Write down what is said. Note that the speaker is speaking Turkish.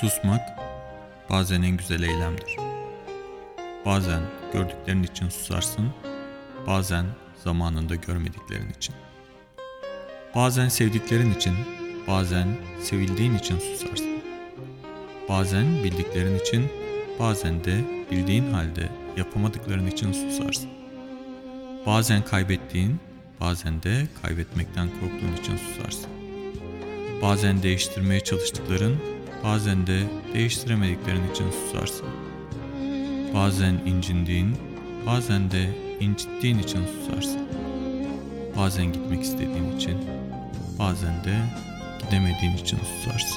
Susmak bazen en güzel eylemdir. Bazen gördüklerin için susarsın, bazen zamanında görmediklerin için. Bazen sevdiklerin için, bazen sevildiğin için susarsın. Bazen bildiklerin için, bazen de bildiğin halde yapamadıkların için susarsın. Bazen kaybettiğin, bazen de kaybetmekten korktuğun için susarsın. Bazen değiştirmeye çalıştıkların, bazen de değiştiremediklerin için susarsın. Bazen incindiğin, bazen de incittiğin için susarsın. Bazen gitmek istediğin için, bazen de gidemediğin için susarsın.